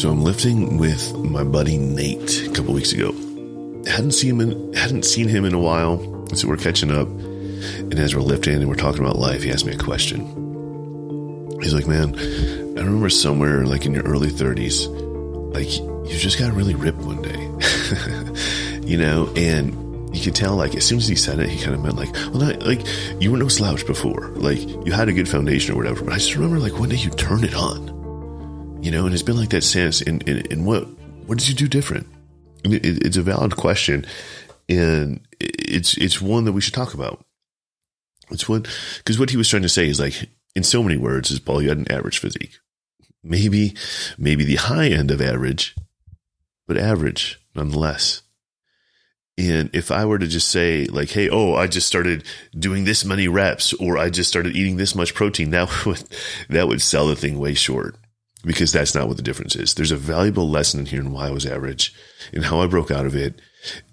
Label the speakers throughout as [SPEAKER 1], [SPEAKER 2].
[SPEAKER 1] So I'm lifting with my buddy Nate a couple weeks ago. hadn't seen him in, hadn't seen him in a while, so we're catching up. And as we're lifting and we're talking about life, he asked me a question. He's like, "Man, I remember somewhere like in your early 30s, like you just got really ripped one day, you know." And you could tell, like as soon as he said it, he kind of meant like, "Well, not like you were no slouch before, like you had a good foundation or whatever." But I just remember like one day you turned it on you know, and it's been like that since. And, and, and what what did you do different? It, it's a valid question, and it's it's one that we should talk about. It's one because what he was trying to say is like in so many words is Paul, you had an average physique, maybe maybe the high end of average, but average nonetheless. And if I were to just say like, "Hey, oh, I just started doing this many reps, or I just started eating this much protein," that would that would sell the thing way short because that's not what the difference is. There's a valuable lesson in here in why I was average and how I broke out of it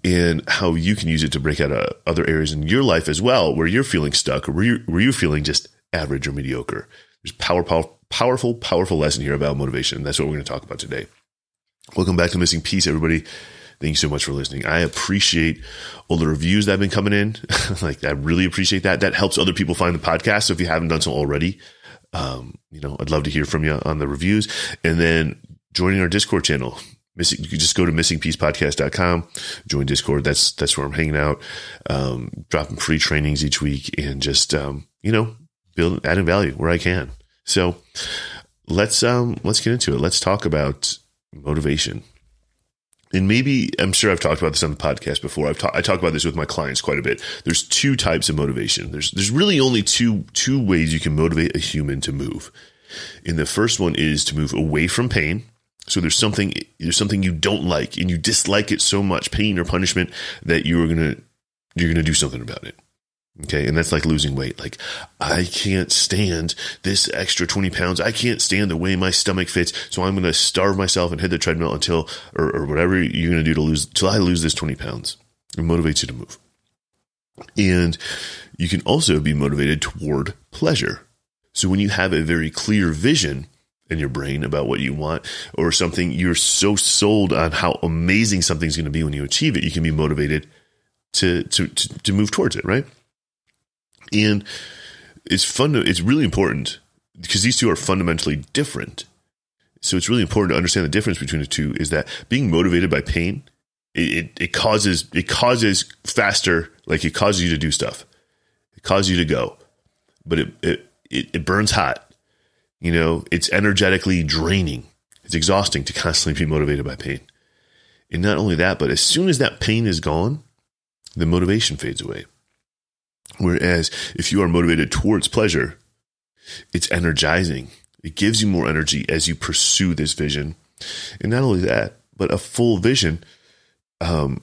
[SPEAKER 1] and how you can use it to break out of other areas in your life as well, where you're feeling stuck or where you're, where you're feeling just average or mediocre. There's power, power, powerful, powerful lesson here about motivation. That's what we're going to talk about today. Welcome back to Missing Piece, everybody. Thank you so much for listening. I appreciate all the reviews that have been coming in. like, I really appreciate that. That helps other people find the podcast. So if you haven't done so already, um, you know, I'd love to hear from you on the reviews and then joining our Discord channel. Missing, you can just go to missingpiecePodcast.com, join Discord. That's, that's where I'm hanging out, um, dropping free trainings each week and just, um, you know, building, adding value where I can. So let's, um, let's get into it. Let's talk about motivation and maybe I'm sure I've talked about this on the podcast before. I've ta- I talk about this with my clients quite a bit. There's two types of motivation. There's there's really only two two ways you can motivate a human to move. And the first one is to move away from pain. So there's something there's something you don't like and you dislike it so much, pain or punishment, that you're gonna you're gonna do something about it. Okay. And that's like losing weight. Like, I can't stand this extra 20 pounds. I can't stand the way my stomach fits. So I'm going to starve myself and hit the treadmill until, or, or whatever you're going to do to lose, till I lose this 20 pounds. It motivates you to move. And you can also be motivated toward pleasure. So when you have a very clear vision in your brain about what you want or something, you're so sold on how amazing something's going to be when you achieve it, you can be motivated to, to, to, to move towards it, right? And it's fun. It's really important because these two are fundamentally different. So it's really important to understand the difference between the two. Is that being motivated by pain, it, it, it causes it causes faster, like it causes you to do stuff. It causes you to go, but it it it, it burns hot. You know, it's energetically draining. It's exhausting to constantly be motivated by pain. And not only that, but as soon as that pain is gone, the motivation fades away. Whereas if you are motivated towards pleasure, it's energizing. It gives you more energy as you pursue this vision. And not only that, but a full vision, um,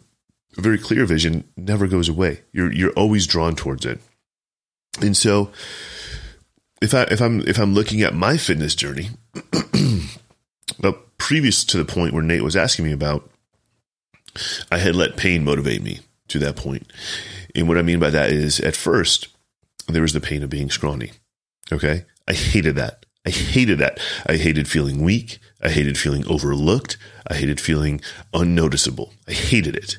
[SPEAKER 1] a very clear vision never goes away. You're, you're always drawn towards it. And so if I, if I'm, if I'm looking at my fitness journey, but previous to the point where Nate was asking me about, I had let pain motivate me to that point. And what I mean by that is at first, there was the pain of being scrawny. Okay. I hated that. I hated that. I hated feeling weak. I hated feeling overlooked. I hated feeling unnoticeable. I hated it.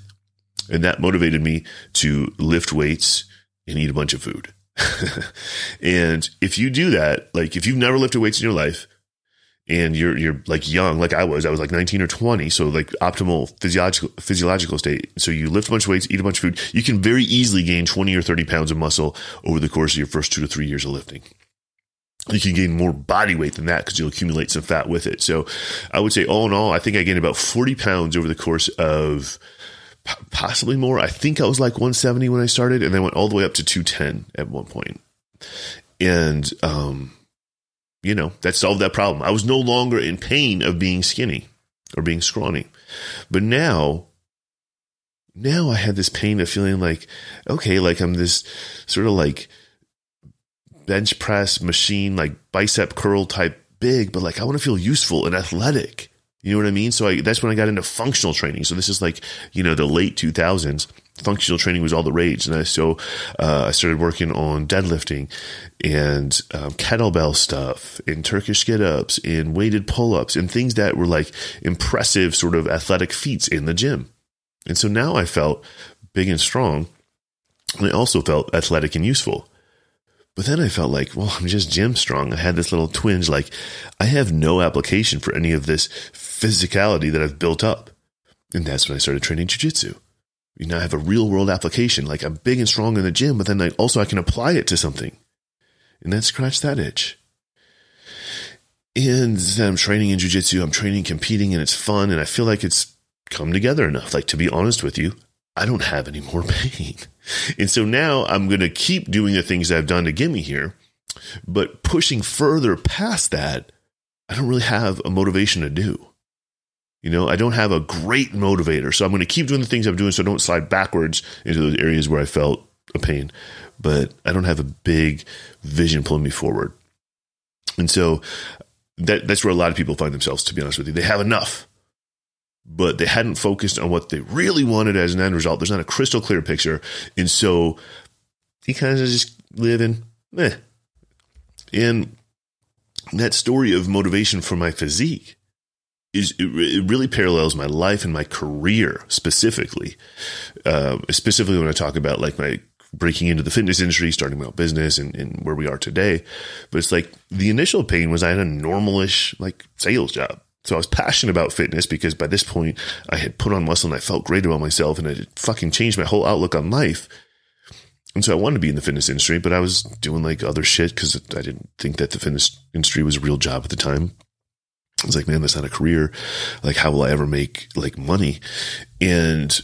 [SPEAKER 1] And that motivated me to lift weights and eat a bunch of food. and if you do that, like if you've never lifted weights in your life, and you're you're like young, like I was. I was like 19 or 20, so like optimal physiological physiological state. So you lift a bunch of weights, eat a bunch of food. You can very easily gain 20 or 30 pounds of muscle over the course of your first two to three years of lifting. You can gain more body weight than that because you'll accumulate some fat with it. So I would say, all in all, I think I gained about 40 pounds over the course of possibly more. I think I was like 170 when I started, and then went all the way up to 210 at one point. And um, you know, that solved that problem. I was no longer in pain of being skinny or being scrawny. But now, now I had this pain of feeling like, okay, like I'm this sort of like bench press machine, like bicep curl type big, but like I want to feel useful and athletic. You know what I mean? So I, that's when I got into functional training. So this is like, you know, the late 2000s. Functional training was all the rage. And I, so, uh, I started working on deadlifting and, um, kettlebell stuff and Turkish get ups and weighted pull ups and things that were like impressive sort of athletic feats in the gym. And so now I felt big and strong. And I also felt athletic and useful. But then I felt like, well, I'm just gym strong. I had this little twinge, like I have no application for any of this physicality that I've built up. And that's when I started training jujitsu. You know, I have a real world application. Like I'm big and strong in the gym, but then I also I can apply it to something. And then scratch that itch. And I'm training in jujitsu, I'm training, competing, and it's fun. And I feel like it's come together enough. Like to be honest with you, I don't have any more pain. And so now I'm going to keep doing the things I've done to get me here, but pushing further past that, I don't really have a motivation to do. You know, I don't have a great motivator. So I'm going to keep doing the things I'm doing so I don't slide backwards into those areas where I felt a pain, but I don't have a big vision pulling me forward. And so that, that's where a lot of people find themselves, to be honest with you. They have enough but they hadn't focused on what they really wanted as an end result. There's not a crystal clear picture. And so he kind of just living, eh. And that story of motivation for my physique is it, really parallels my life and my career specifically. Uh, specifically when I talk about like my breaking into the fitness industry, starting my own business and, and where we are today. But it's like the initial pain was I had a normalish like sales job so I was passionate about fitness because by this point I had put on muscle and I felt great about myself and it fucking changed my whole outlook on life. And so I wanted to be in the fitness industry, but I was doing like other shit because I didn't think that the fitness industry was a real job at the time. I was like, man, that's not a career. Like, how will I ever make like money? And,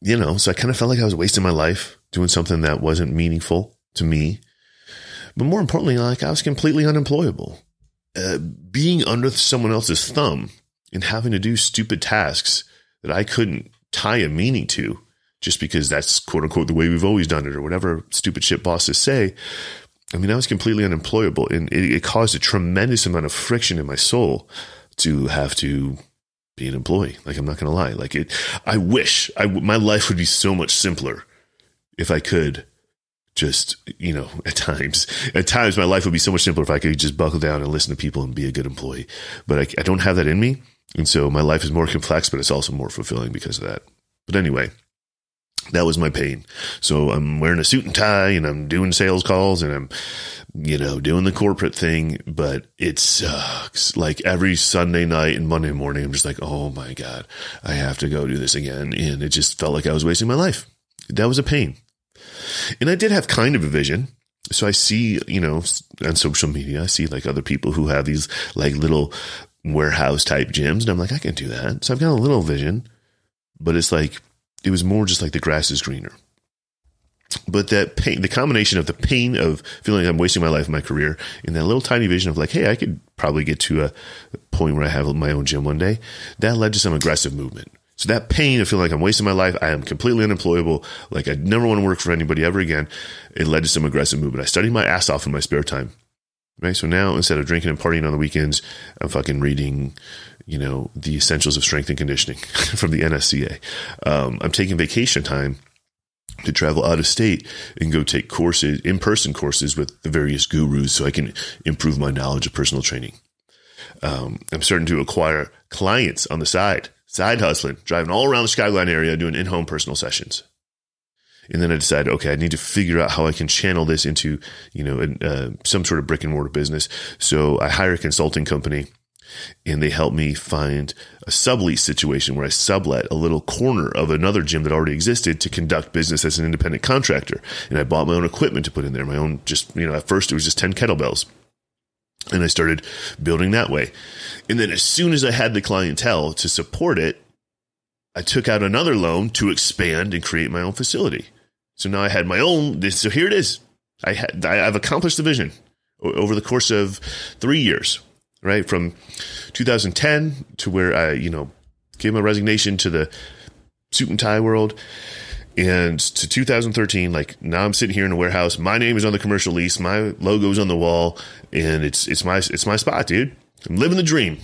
[SPEAKER 1] you know, so I kind of felt like I was wasting my life doing something that wasn't meaningful to me. But more importantly, like I was completely unemployable. Uh, being under someone else's thumb and having to do stupid tasks that I couldn't tie a meaning to just because that's quote unquote the way we've always done it or whatever stupid shit bosses say. I mean, I was completely unemployable and it, it caused a tremendous amount of friction in my soul to have to be an employee. Like, I'm not going to lie. Like it, I wish I, my life would be so much simpler if I could just you know at times at times my life would be so much simpler if i could just buckle down and listen to people and be a good employee but I, I, don't have that in me and so my life is more complex but it's also more fulfilling because of that but anyway that was my pain so i'm wearing a suit and tie and i'm doing sales calls and i'm you know doing the corporate thing but it sucks like every sunday night and monday morning i'm just like oh my god i have to go do this again and it just felt like i was wasting my life that was a pain and I did have kind of a vision. So I see, you know, on social media, I see like other people who have these like little warehouse type gyms. And I'm like, I can do that. So I've got a little vision, but it's like, it was more just like the grass is greener. But that pain, the combination of the pain of feeling like I'm wasting my life my career and that little tiny vision of like, hey, I could probably get to a point where I have my own gym one day, that led to some aggressive movement. So that pain of feeling like I'm wasting my life, I am completely unemployable, like I never want to work for anybody ever again, it led to some aggressive movement. I studied my ass off in my spare time. Right. So now instead of drinking and partying on the weekends, I'm fucking reading, you know, the essentials of strength and conditioning from the NSCA. Um, I'm taking vacation time to travel out of state and go take courses, in person courses with the various gurus so I can improve my knowledge of personal training. Um, I'm starting to acquire clients on the side side hustling, driving all around the Skyline area doing in home personal sessions. And then I decided, okay, I need to figure out how I can channel this into, you know, uh, some sort of brick and mortar business. So I hire a consulting company and they helped me find a sublease situation where I sublet a little corner of another gym that already existed to conduct business as an independent contractor. And I bought my own equipment to put in there, my own just, you know, at first it was just 10 kettlebells. And I started building that way. And then as soon as I had the clientele to support it, I took out another loan to expand and create my own facility. So now I had my own. So here it is. I had, I've accomplished the vision over the course of three years, right? From 2010 to where I, you know, gave my resignation to the suit and tie world and to 2013 like now i'm sitting here in a warehouse my name is on the commercial lease my logo's on the wall and it's it's my it's my spot dude i'm living the dream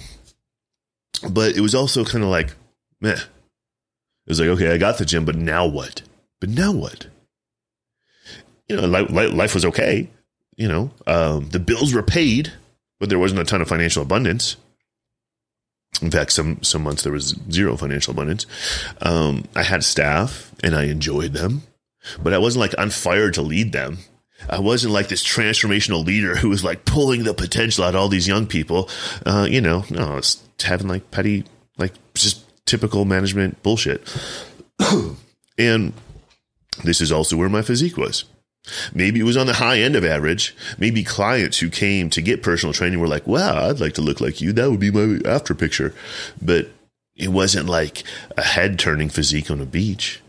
[SPEAKER 1] but it was also kind of like meh it was like okay i got the gym but now what But now what? You know, life, life was okay. You know, um, the bills were paid, but there wasn't a ton of financial abundance. In fact, some some months there was zero financial abundance. Um, I had staff and I enjoyed them, but I wasn't like on fire to lead them. I wasn't like this transformational leader who was like pulling the potential out of all these young people. Uh, you know, no, I was having like petty, like just typical management bullshit. and this is also where my physique was. Maybe it was on the high end of average. Maybe clients who came to get personal training were like, wow, I'd like to look like you. That would be my after picture. But it wasn't like a head turning physique on a beach.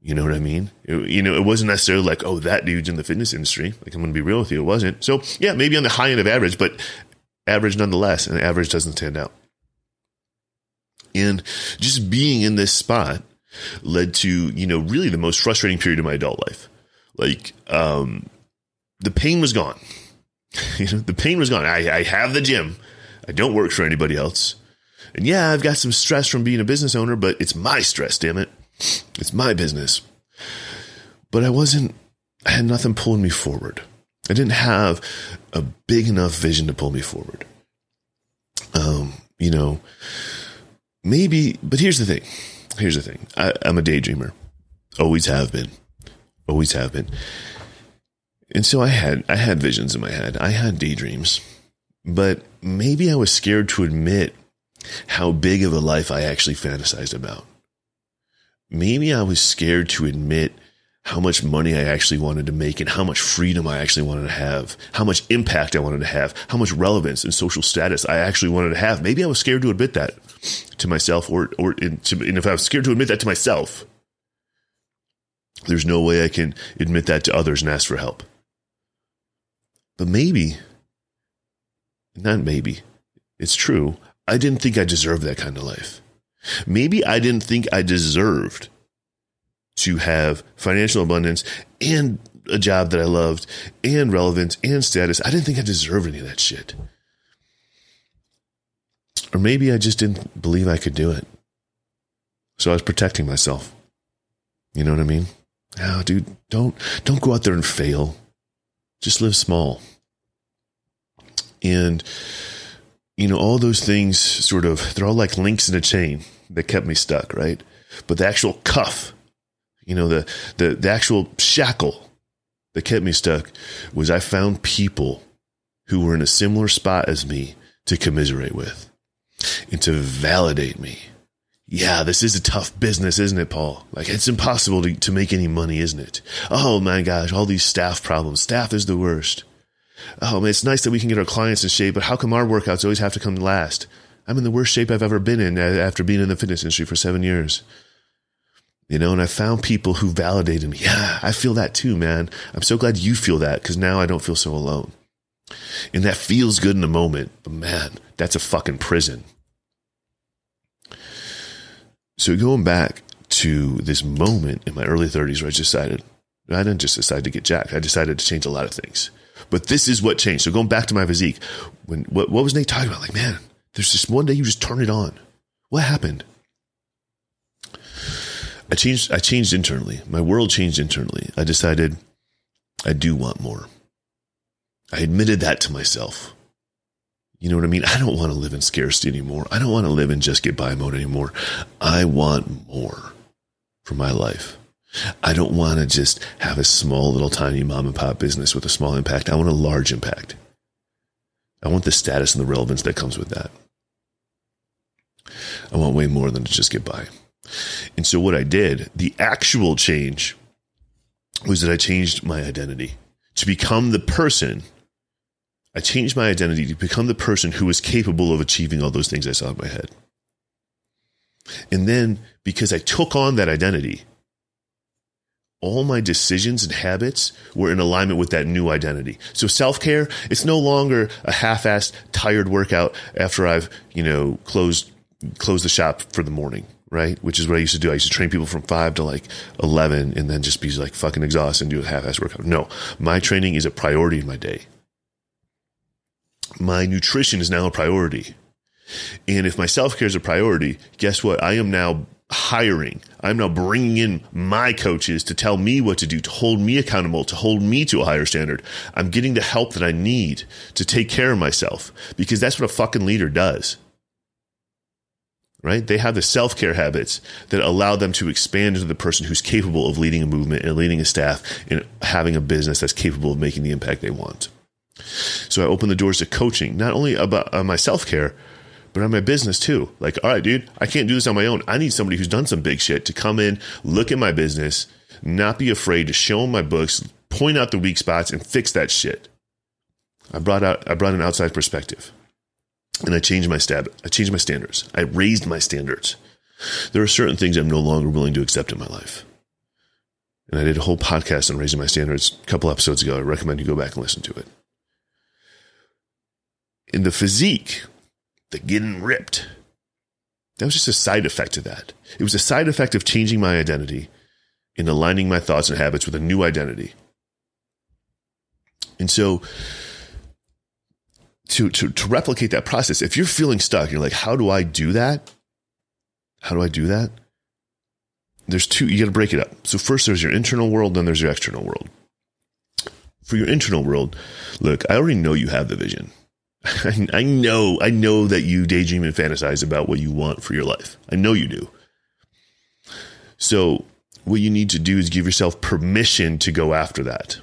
[SPEAKER 1] You know what I mean? It, you know, it wasn't necessarily like, oh, that dude's in the fitness industry. Like, I'm going to be real with you. It wasn't. So, yeah, maybe on the high end of average, but average nonetheless. And average doesn't stand out. And just being in this spot led to, you know, really the most frustrating period of my adult life like um, the pain was gone. you know, the pain was gone. I, I have the gym. I don't work for anybody else. And yeah, I've got some stress from being a business owner, but it's my stress, damn it. It's my business. But I wasn't, I had nothing pulling me forward. I didn't have a big enough vision to pull me forward. Um, you know, maybe, but here's the thing. Here's the thing. I, I'm a daydreamer. Always have been always have been. And so I had I had visions in my head. I had daydreams. But maybe I was scared to admit how big of a life I actually fantasized about. Maybe I was scared to admit how much money I actually wanted to make and how much freedom I actually wanted to have, how much impact I wanted to have, how much relevance and social status I actually wanted to have. Maybe I was scared to admit that to myself or, or in, to, and if I was scared to admit that to myself, there's no way I can admit that to others and ask for help. But maybe, not maybe, it's true. I didn't think I deserved that kind of life. Maybe I didn't think I deserved to have financial abundance and a job that I loved and relevance and status. I didn't think I deserved any of that shit. Or maybe I just didn't believe I could do it. So I was protecting myself. You know what I mean? Oh, dude, don't don't go out there and fail. Just live small. And you know, all those things sort of they're all like links in a chain that kept me stuck, right? But the actual cuff, you know, the the the actual shackle that kept me stuck was I found people who were in a similar spot as me to commiserate with and to validate me yeah, this is a tough business, isn't it, Paul? Like, it's impossible to, to make any money, isn't it? Oh my gosh, all these staff problems. Staff is the worst. Oh man, it's nice that we can get our clients in shape, but how come our workouts always have to come last? I'm in the worst shape I've ever been in uh, after being in the fitness industry for seven years. You know, and I found people who validated me. Yeah, I feel that too, man. I'm so glad you feel that because now I don't feel so alone. And that feels good in the moment, but man, that's a fucking prison. So going back to this moment in my early 30s where I decided, I didn't just decide to get jacked. I decided to change a lot of things. But this is what changed. So going back to my physique, when what, what was Nate talking about? Like, man, there's just one day you just turn it on. What happened? I changed I changed internally. My world changed internally. I decided I do want more. I admitted that to myself. You know what I mean? I don't want to live in scarcity anymore. I don't want to live in just get by mode anymore. I want more for my life. I don't want to just have a small little tiny mom and pop business with a small impact. I want a large impact. I want the status and the relevance that comes with that. I want way more than to just get by. And so what I did, the actual change was that I changed my identity to become the person I changed my identity to become the person who was capable of achieving all those things I saw in my head. And then because I took on that identity, all my decisions and habits were in alignment with that new identity. So self care, it's no longer a half assed, tired workout after I've, you know, closed, closed the shop for the morning, right? Which is what I used to do. I used to train people from five to like 11 and then just be like fucking exhausted and do a half assed workout. No, my training is a priority in my day my nutrition is now a priority. And if my self care is a priority, guess what? I am now hiring. I'm now bringing in my coaches to tell me what to do, to hold me accountable, to hold me to a higher standard. I'm getting the help that I need to take care of myself because that's what a fucking leader does. Right? They have the self care habits that allow them to expand into the person who's capable of leading a movement and leading a staff and having a business that's capable of making the impact they want. So I opened the doors to coaching, not only about uh, my self care, but on my business too. Like, all right, dude, I can't do this on my own. I need somebody who's done some big shit to come in, look at my business, not be afraid to show them my books, point out the weak spots, and fix that shit. I brought out I brought an outside perspective. And I changed my stab I changed my standards. I raised my standards. There are certain things I'm no longer willing to accept in my life. And I did a whole podcast on raising my standards a couple episodes ago. I recommend you go back and listen to it. In the physique, the getting ripped. That was just a side effect of that. It was a side effect of changing my identity and aligning my thoughts and habits with a new identity. And so to, to, to replicate that process, if you're feeling stuck, you're like, how do I do that? How do I do that? There's two, you got to break it up. So first there's your internal world, then there's your external world. For your internal world, look, I already know you have the vision. I know, I know that you daydream and fantasize about what you want for your life. I know you do. So, what you need to do is give yourself permission to go after that.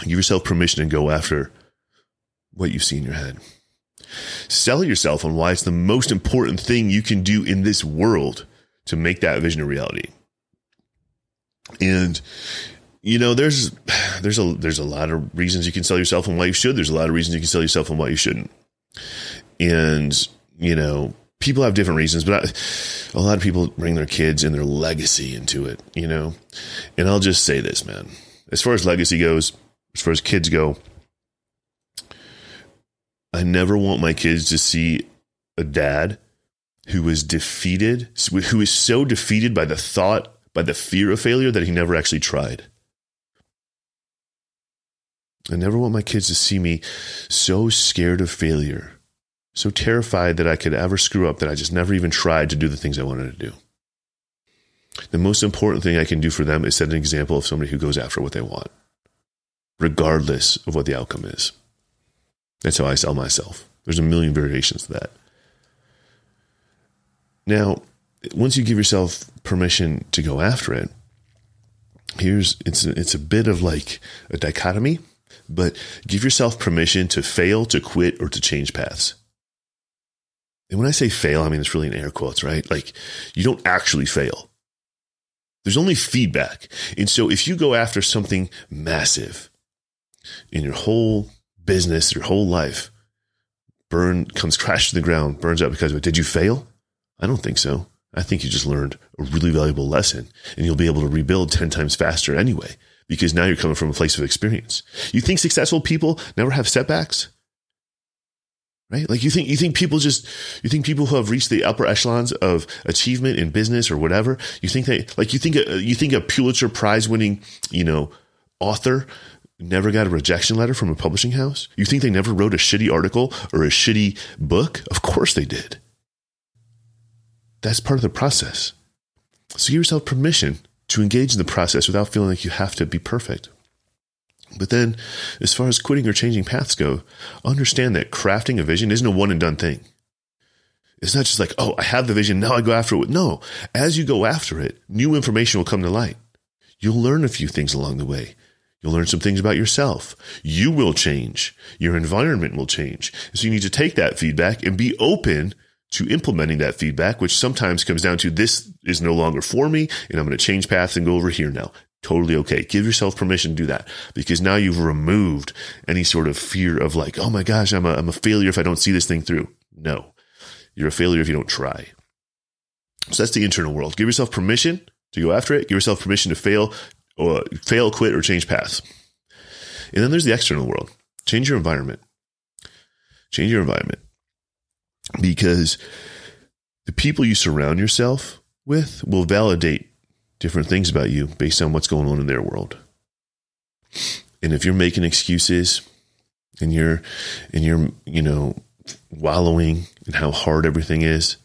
[SPEAKER 1] Give yourself permission to go after what you see in your head. Sell yourself on why it's the most important thing you can do in this world to make that vision a reality. And you know, there's there's a there's a lot of reasons you can sell yourself and why you should. There's a lot of reasons you can sell yourself and why you shouldn't. And you know, people have different reasons, but I, a lot of people bring their kids and their legacy into it. You know, and I'll just say this, man. As far as legacy goes, as far as kids go, I never want my kids to see a dad who was defeated, who is so defeated by the thought, by the fear of failure that he never actually tried. I never want my kids to see me so scared of failure, so terrified that I could ever screw up that I just never even tried to do the things I wanted to do. The most important thing I can do for them is set an example of somebody who goes after what they want, regardless of what the outcome is. That's how I sell myself. There's a million variations to that. Now, once you give yourself permission to go after it, here's it's it's a bit of like a dichotomy but give yourself permission to fail, to quit, or to change paths. And when I say fail, I mean it's really in air quotes, right? Like you don't actually fail. There's only feedback. And so if you go after something massive in your whole business, your whole life, burn comes crash to the ground, burns out because of it. Did you fail? I don't think so. I think you just learned a really valuable lesson and you'll be able to rebuild 10 times faster anyway because now you're coming from a place of experience. You think successful people never have setbacks? Right? Like you think you think people just you think people who have reached the upper echelons of achievement in business or whatever, you think they like you think a, you think a Pulitzer prize winning, you know, author never got a rejection letter from a publishing house? You think they never wrote a shitty article or a shitty book? Of course they did. That's part of the process. So give yourself permission to engage in the process without feeling like you have to be perfect. But then, as far as quitting or changing paths go, understand that crafting a vision isn't a one and done thing. It's not just like, oh, I have the vision, now I go after it. No, as you go after it, new information will come to light. You'll learn a few things along the way. You'll learn some things about yourself. You will change. Your environment will change. So you need to take that feedback and be open to implementing that feedback, which sometimes comes down to this is no longer for me and I'm going to change paths and go over here now. Totally okay. Give yourself permission to do that because now you've removed any sort of fear of like, oh my gosh, I'm a, I'm a failure if I don't see this thing through. No, you're a failure if you don't try. So that's the internal world. Give yourself permission to go after it. Give yourself permission to fail or fail, quit, or change paths. And then there's the external world. Change your environment. Change your environment because the people you surround yourself with will validate different things about you based on what's going on in their world. And if you're making excuses and you're and you're, you know, wallowing in how hard everything is,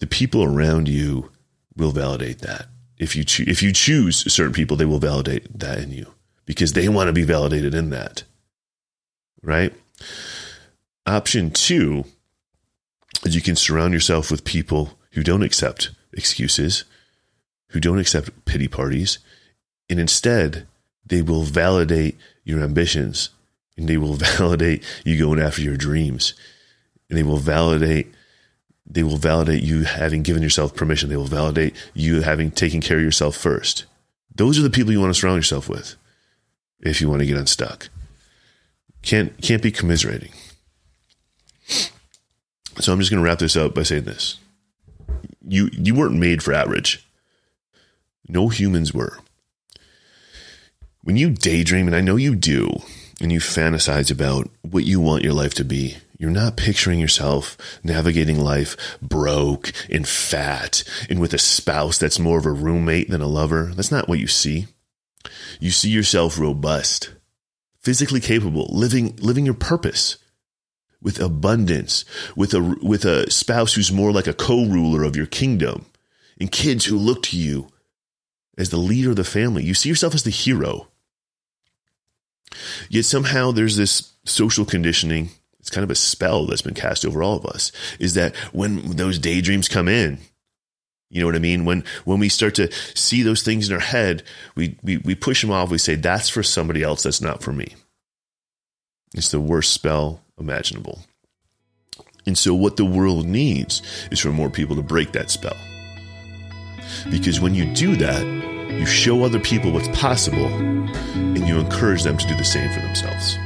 [SPEAKER 1] the people around you will validate that. If you cho- if you choose certain people, they will validate that in you because they want to be validated in that. Right? Option 2 you can surround yourself with people who don't accept excuses, who don't accept pity parties, and instead they will validate your ambitions and they will validate you going after your dreams and they will validate they will validate you having given yourself permission they will validate you having taken care of yourself first. Those are the people you want to surround yourself with if you want to get unstuck. Can't can't be commiserating so i'm just going to wrap this up by saying this you you weren't made for average no humans were when you daydream and i know you do and you fantasize about what you want your life to be, you're not picturing yourself navigating life broke and fat and with a spouse that's more of a roommate than a lover. That's not what you see. You see yourself robust, physically capable, living living your purpose with abundance, with a with a spouse who's more like a co-ruler of your kingdom, and kids who look to you as the leader of the family. You see yourself as the hero Yet somehow there's this social conditioning. It's kind of a spell that's been cast over all of us. Is that when those daydreams come in, you know what I mean? When when we start to see those things in our head, we, we we push them off. We say that's for somebody else. That's not for me. It's the worst spell imaginable. And so, what the world needs is for more people to break that spell. Because when you do that, you show other people what's possible, and you encourage them to do the same for themselves.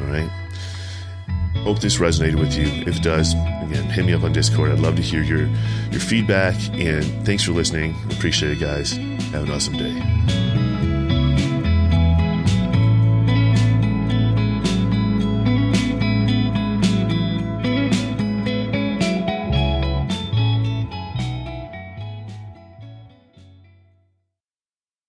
[SPEAKER 1] All right? Hope this resonated with you. If it does, again, hit me up on Discord. I'd love to hear your, your feedback, and thanks for listening. Appreciate it, guys. Have an awesome day.